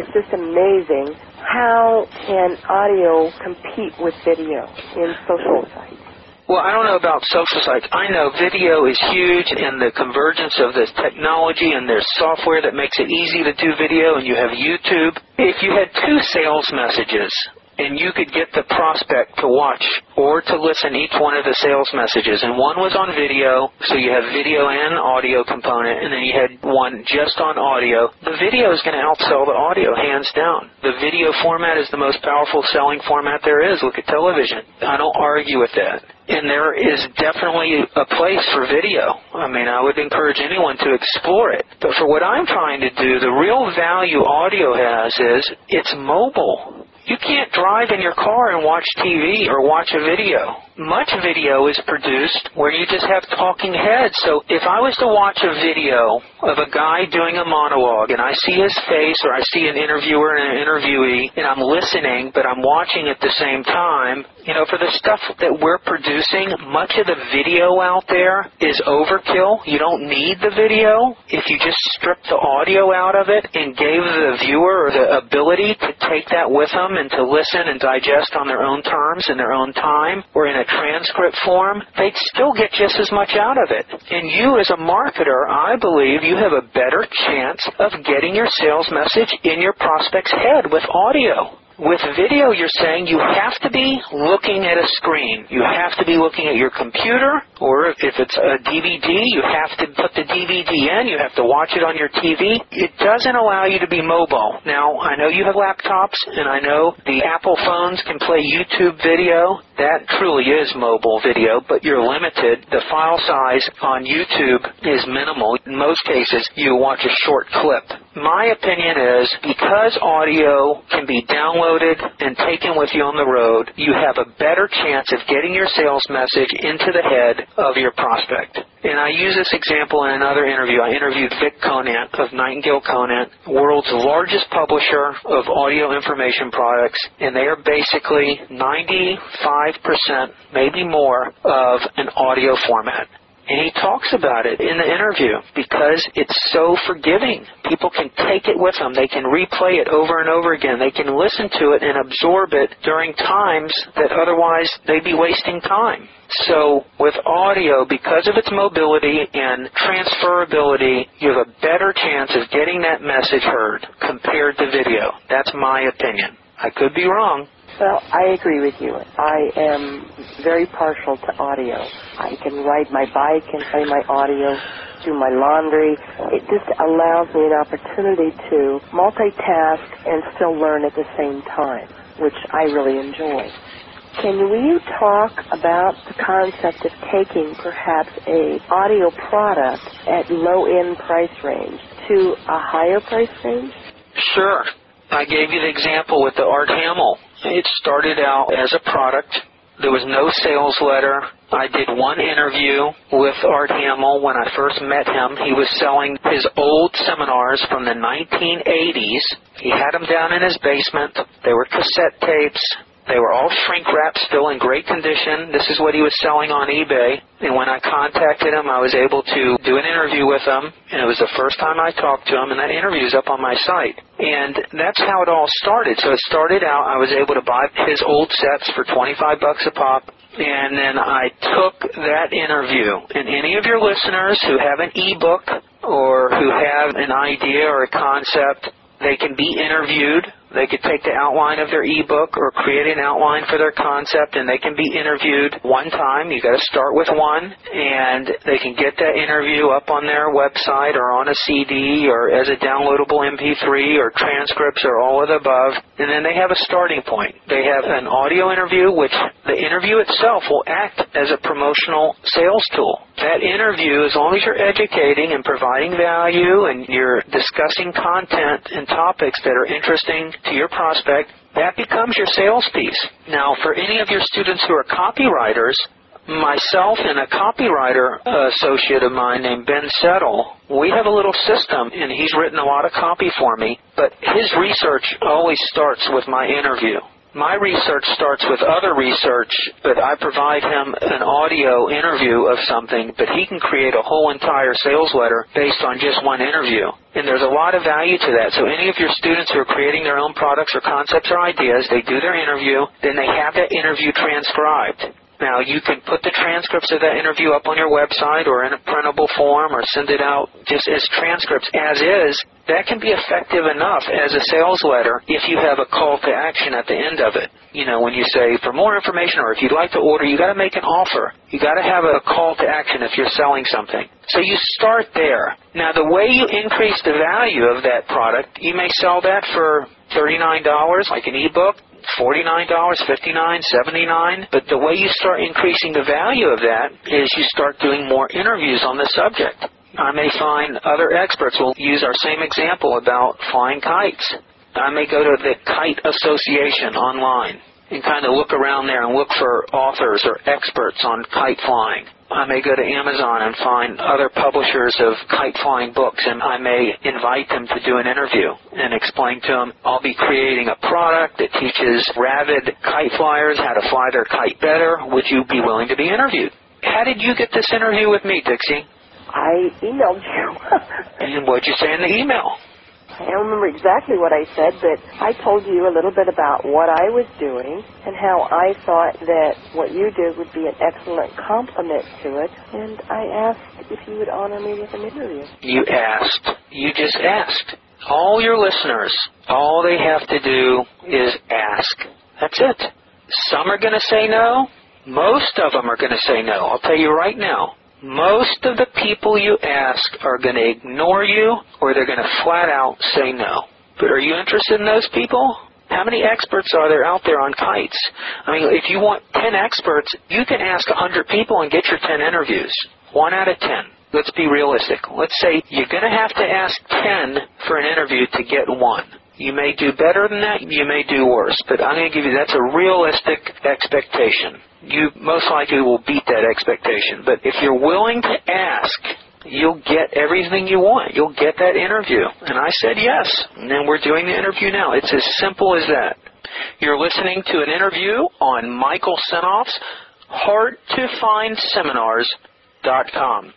It's just amazing how can audio compete with video in social sites? Well, I don't know about social sites. I know video is huge and the convergence of this technology and there's software that makes it easy to do video and you have YouTube. If you had two sales messages and you could get the prospect to watch or to listen each one of the sales messages. And one was on video, so you have video and audio component, and then you had one just on audio. The video is going to outsell the audio, hands down. The video format is the most powerful selling format there is. Look at television. I don't argue with that. And there is definitely a place for video. I mean, I would encourage anyone to explore it. But for what I'm trying to do, the real value audio has is it's mobile. You can't drive in your car and watch TV or watch a video. Much video is produced where you just have talking heads. So if I was to watch a video of a guy doing a monologue and I see his face or I see an interviewer and an interviewee and I'm listening but I'm watching at the same time, you know, for the stuff that we're producing, much of the video out there is overkill. You don't need the video. If you just strip the audio out of it and gave the viewer the ability to take that with them and to listen and digest on their own terms in their own time or in a transcript form, they'd still get just as much out of it. And you as a marketer, I believe you have a better chance of getting your sales message in your prospect's head with audio. With video, you're saying you have to be looking at a screen. You have to be looking at your computer, or if it's a DVD, you have to put the DVD in. You have to watch it on your TV. It doesn't allow you to be mobile. Now, I know you have laptops, and I know the Apple phones can play YouTube video. That truly is mobile video, but you're limited. The file size on YouTube is minimal. In most cases, you watch a short clip. My opinion is because audio can be downloaded and taken with you on the road, you have a better chance of getting your sales message into the head of your prospect. And I use this example in another interview. I interviewed Vic Conant of Nightingale Conant, world's largest publisher of audio information products, and they are basically 95%, maybe more, of an audio format. And he talks about it in the interview because it's so forgiving. People can take it with them. They can replay it over and over again. They can listen to it and absorb it during times that otherwise they'd be wasting time. So with audio, because of its mobility and transferability, you have a better chance of getting that message heard compared to video. That's my opinion. I could be wrong. Well, I agree with you. I am very partial to audio. I can ride my bike and play my audio, do my laundry. It just allows me an opportunity to multitask and still learn at the same time, which I really enjoy. Can you talk about the concept of taking perhaps a audio product at low end price range to a higher price range? Sure. I gave you the example with the Art Hamel. It started out as a product. There was no sales letter. I did one interview with Art Hamel when I first met him. He was selling his old seminars from the 1980s. He had them down in his basement. They were cassette tapes. They were all shrink wrapped, still in great condition. This is what he was selling on eBay. And when I contacted him, I was able to do an interview with him. And it was the first time I talked to him, and that interview is up on my site. And that's how it all started. So it started out, I was able to buy his old sets for 25 bucks a pop. And then I took that interview. And any of your listeners who have an ebook or who have an idea or a concept, they can be interviewed they could take the outline of their ebook or create an outline for their concept and they can be interviewed one time. You gotta start with one and they can get that interview up on their website or on a CD or as a downloadable MP3 or transcripts or all of the above. And then they have a starting point. They have an audio interview which the interview itself will act as a promotional sales tool. That interview, as long as you're educating and providing value and you're discussing content and topics that are interesting to your prospect, that becomes your sales piece. Now, for any of your students who are copywriters, myself and a copywriter associate of mine named Ben Settle, we have a little system, and he's written a lot of copy for me, but his research always starts with my interview. My research starts with other research, but I provide him an audio interview of something, but he can create a whole entire sales letter based on just one interview. And there's a lot of value to that. So any of your students who are creating their own products or concepts or ideas, they do their interview, then they have that interview transcribed. Now, you can put the transcripts of that interview up on your website or in a printable form or send it out just as transcripts as is. That can be effective enough as a sales letter if you have a call to action at the end of it. You know, when you say, for more information or if you'd like to order, you gotta make an offer. You gotta have a call to action if you're selling something. So you start there. Now, the way you increase the value of that product, you may sell that for $39 like an ebook. $49, $59, $79. But the way you start increasing the value of that is you start doing more interviews on the subject. I may find other experts will use our same example about flying kites. I may go to the Kite Association online and kind of look around there and look for authors or experts on kite flying. I may go to Amazon and find other publishers of kite flying books and I may invite them to do an interview and explain to them I'll be creating a product that teaches rabid kite flyers how to fly their kite better. Would you be willing to be interviewed? How did you get this interview with me, Dixie? I emailed you. and what'd you say in the email? I don't remember exactly what I said, but I told you a little bit about what I was doing and how I thought that what you did would be an excellent complement to it. And I asked if you would honor me with an interview. You asked. You just asked. All your listeners, all they have to do is ask. That's it. Some are going to say no. Most of them are going to say no. I'll tell you right now most of the people you ask are going to ignore you or they're going to flat out say no. But are you interested in those people? How many experts are there out there on kites? I mean, if you want 10 experts, you can ask 100 people and get your 10 interviews. One out of 10. Let's be realistic. Let's say you're going to have to ask 10 for an interview to get one. You may do better than that, you may do worse, but I'm going to give you that's a realistic expectation you most likely will beat that expectation. But if you're willing to ask, you'll get everything you want. You'll get that interview. And I said yes. And then we're doing the interview now. It's as simple as that. You're listening to an interview on Michael Senoff's Hard to Find Seminars hardtofindseminars.com.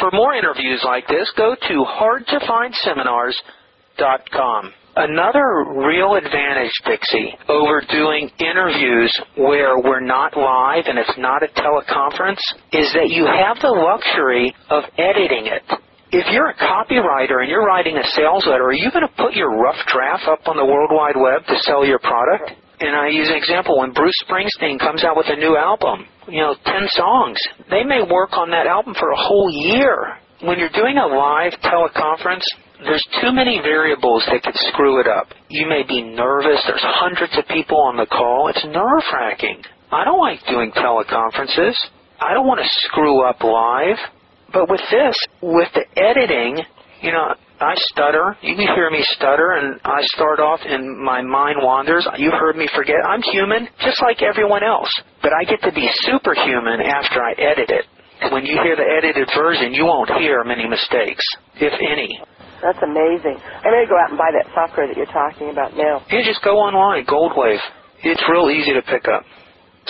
For more interviews like this, go to hardtofindseminars.com. Another real advantage, Dixie, over doing interviews where we're not live and it's not a teleconference is that you have the luxury of editing it. If you're a copywriter and you're writing a sales letter, are you going to put your rough draft up on the World Wide Web to sell your product? And I use an example when Bruce Springsteen comes out with a new album, you know, 10 songs. They may work on that album for a whole year. When you're doing a live teleconference, there's too many variables that could screw it up. You may be nervous. There's hundreds of people on the call. It's nerve wracking. I don't like doing teleconferences. I don't want to screw up live. But with this, with the editing, you know, I stutter. You can hear me stutter, and I start off and my mind wanders. You've heard me forget. I'm human, just like everyone else. But I get to be superhuman after I edit it. When you hear the edited version, you won't hear many mistakes, if any. That's amazing. Going to go out and buy that software that you're talking about now. You just go online, Goldwave. It's real easy to pick up.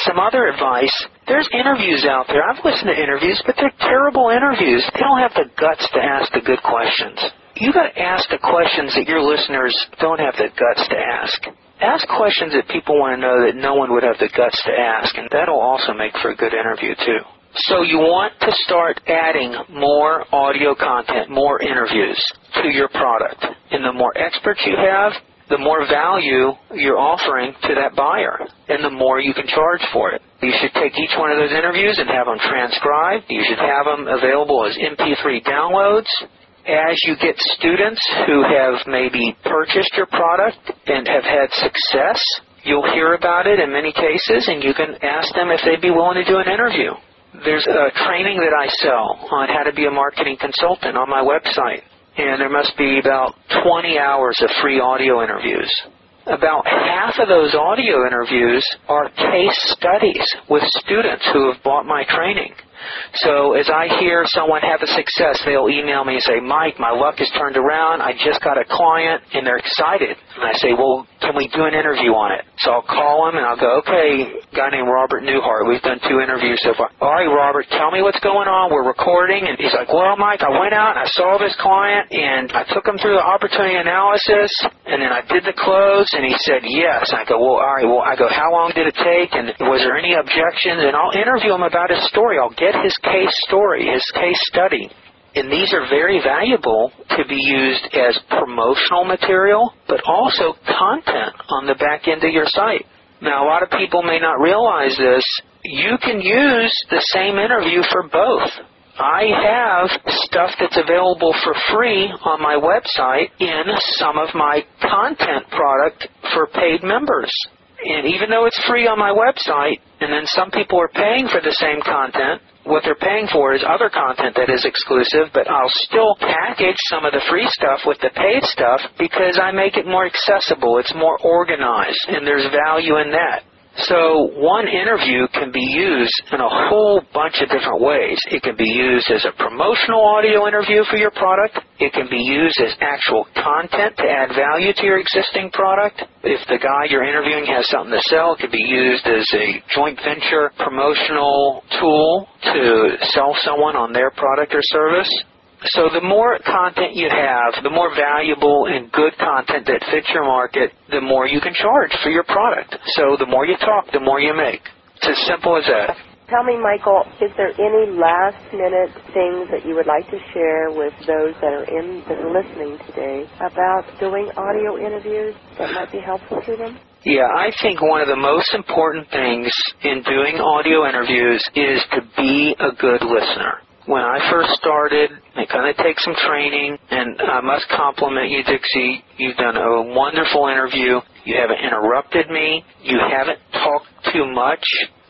Some other advice, there's interviews out there. I've listened to interviews, but they're terrible interviews. They don't have the guts to ask the good questions. You got to ask the questions that your listeners don't have the guts to ask. Ask questions that people want to know that no one would have the guts to ask, and that'll also make for a good interview too. So you want to start adding more audio content, more interviews to your product. And the more experts you have, the more value you're offering to that buyer, and the more you can charge for it. You should take each one of those interviews and have them transcribed. You should have them available as MP3 downloads. As you get students who have maybe purchased your product and have had success, you'll hear about it in many cases, and you can ask them if they'd be willing to do an interview. There's a training that I sell on how to be a marketing consultant on my website and there must be about 20 hours of free audio interviews. About half of those audio interviews are case studies with students who have bought my training. So as I hear someone have a success, they'll email me and say, Mike, my luck has turned around. I just got a client and they're excited. And I say, well, can we do an interview on it? So I'll call them and I'll go, okay, guy named Robert Newhart. We've done two interviews so far. All right, Robert, tell me what's going on. We're recording. And he's like, well, Mike, I went out and I saw this client and I took him through the opportunity analysis and then I did the close and he said yes. And I go, well, all right, well, I go, how long did it take? And was there any objections? And I'll interview him about his story. I'll get his case story, his case study. And these are very valuable to be used as promotional material, but also content on the back end of your site. Now, a lot of people may not realize this. You can use the same interview for both. I have stuff that's available for free on my website in some of my content product for paid members. And even though it's free on my website, and then some people are paying for the same content, what they're paying for is other content that is exclusive, but I'll still package some of the free stuff with the paid stuff because I make it more accessible. It's more organized, and there's value in that. So one interview can be used in a whole bunch of different ways. It can be used as a promotional audio interview for your product. It can be used as actual content to add value to your existing product. If the guy you're interviewing has something to sell, it could be used as a joint venture promotional tool to sell someone on their product or service. So the more content you have, the more valuable and good content that fits your market, the more you can charge for your product. So the more you talk, the more you make. It's as simple as that. Tell me, Michael, is there any last minute things that you would like to share with those that are in that are listening today about doing audio interviews that might be helpful to them? Yeah, I think one of the most important things in doing audio interviews is to be a good listener when I first started, it kind of takes some training, and I must compliment you, Dixie. You've done a wonderful interview. You haven't interrupted me. You haven't talked too much.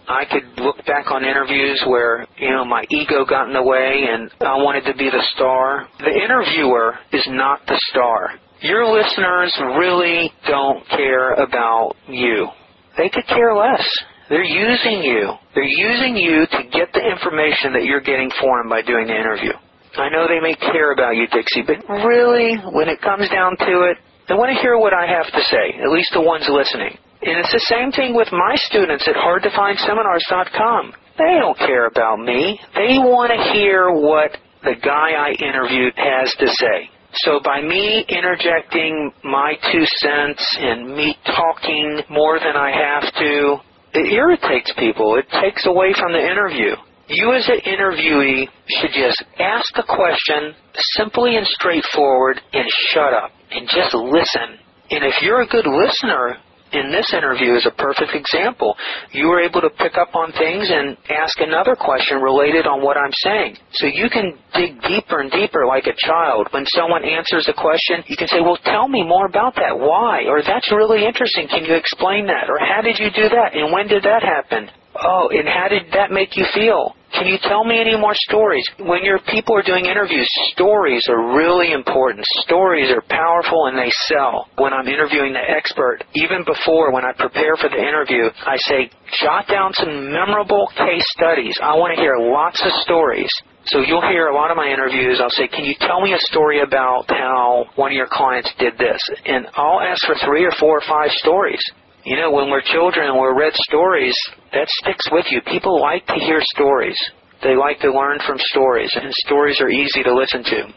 I could look back on interviews where, you know, my ego got in the way and I wanted to be the star. The interviewer is not the star. Your listeners really don't care about you. They could care less. They're using you. They're using you to get the information that you're getting for them by doing the interview. I know they may care about you, Dixie, but really, when it comes down to it, they want to hear what I have to say, at least the ones listening. And it's the same thing with my students at hardtofindseminars.com. They don't care about me. They want to hear what the guy I interviewed has to say. So by me interjecting my two cents and me talking more than I have to, it irritates people. It takes away from the interview. You as an interviewee should just ask a question simply and straightforward and shut up and just listen. And if you're a good listener, in this interview is a perfect example. You were able to pick up on things and ask another question related on what I'm saying. So you can dig deeper and deeper like a child. When someone answers a question, you can say, well, tell me more about that. Why? Or that's really interesting. Can you explain that? Or how did you do that? And when did that happen? Oh, and how did that make you feel? Can you tell me any more stories? When your people are doing interviews, stories are really important. Stories are powerful and they sell. When I'm interviewing the expert, even before when I prepare for the interview, I say, jot down some memorable case studies. I want to hear lots of stories. So you'll hear a lot of my interviews. I'll say, can you tell me a story about how one of your clients did this? And I'll ask for three or four or five stories. You know, when we're children and we're read stories, that sticks with you. People like to hear stories. They like to learn from stories, and stories are easy to listen to.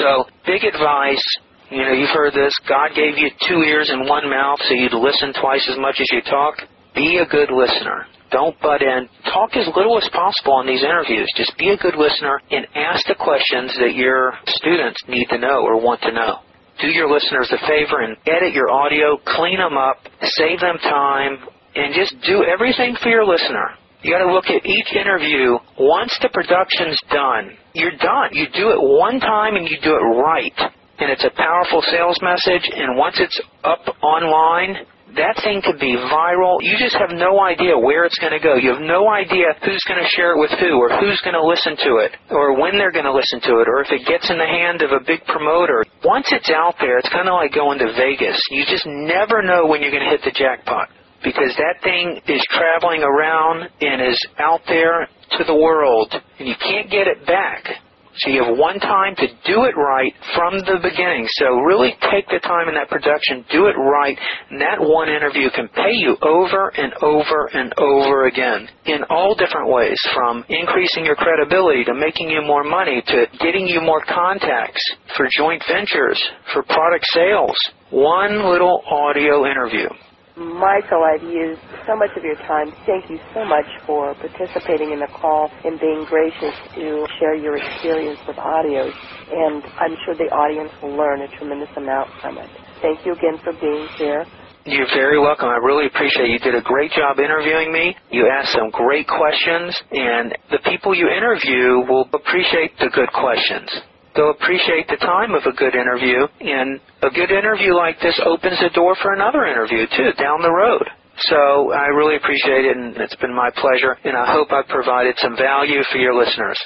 So, big advice. You know, you've heard this. God gave you two ears and one mouth so you'd listen twice as much as you talk. Be a good listener. Don't butt in. Talk as little as possible in these interviews. Just be a good listener and ask the questions that your students need to know or want to know do your listeners a favor and edit your audio, clean them up, save them time, and just do everything for your listener. You got to look at each interview. Once the production's done, you're done. You do it one time and you do it right. And it's a powerful sales message. And once it's up online, that thing could be viral. You just have no idea where it's going to go. You have no idea who's going to share it with who, or who's going to listen to it, or when they're going to listen to it, or if it gets in the hand of a big promoter. Once it's out there, it's kind of like going to Vegas. You just never know when you're going to hit the jackpot because that thing is traveling around and is out there to the world, and you can't get it back. So you have one time to do it right from the beginning. So really take the time in that production, do it right, and that one interview can pay you over and over and over again in all different ways, from increasing your credibility to making you more money to getting you more contacts for joint ventures, for product sales. One little audio interview. Michael, I've used so much of your time. Thank you so much for participating in the call and being gracious to share your experience with audios. And I'm sure the audience will learn a tremendous amount from it. Thank you again for being here. You're very welcome. I really appreciate it. You did a great job interviewing me. You asked some great questions, and the people you interview will appreciate the good questions they'll appreciate the time of a good interview. And a good interview like this opens the door for another interview too down the road. So I really appreciate it, and it's been my pleasure. And I hope I've provided some value for your listeners.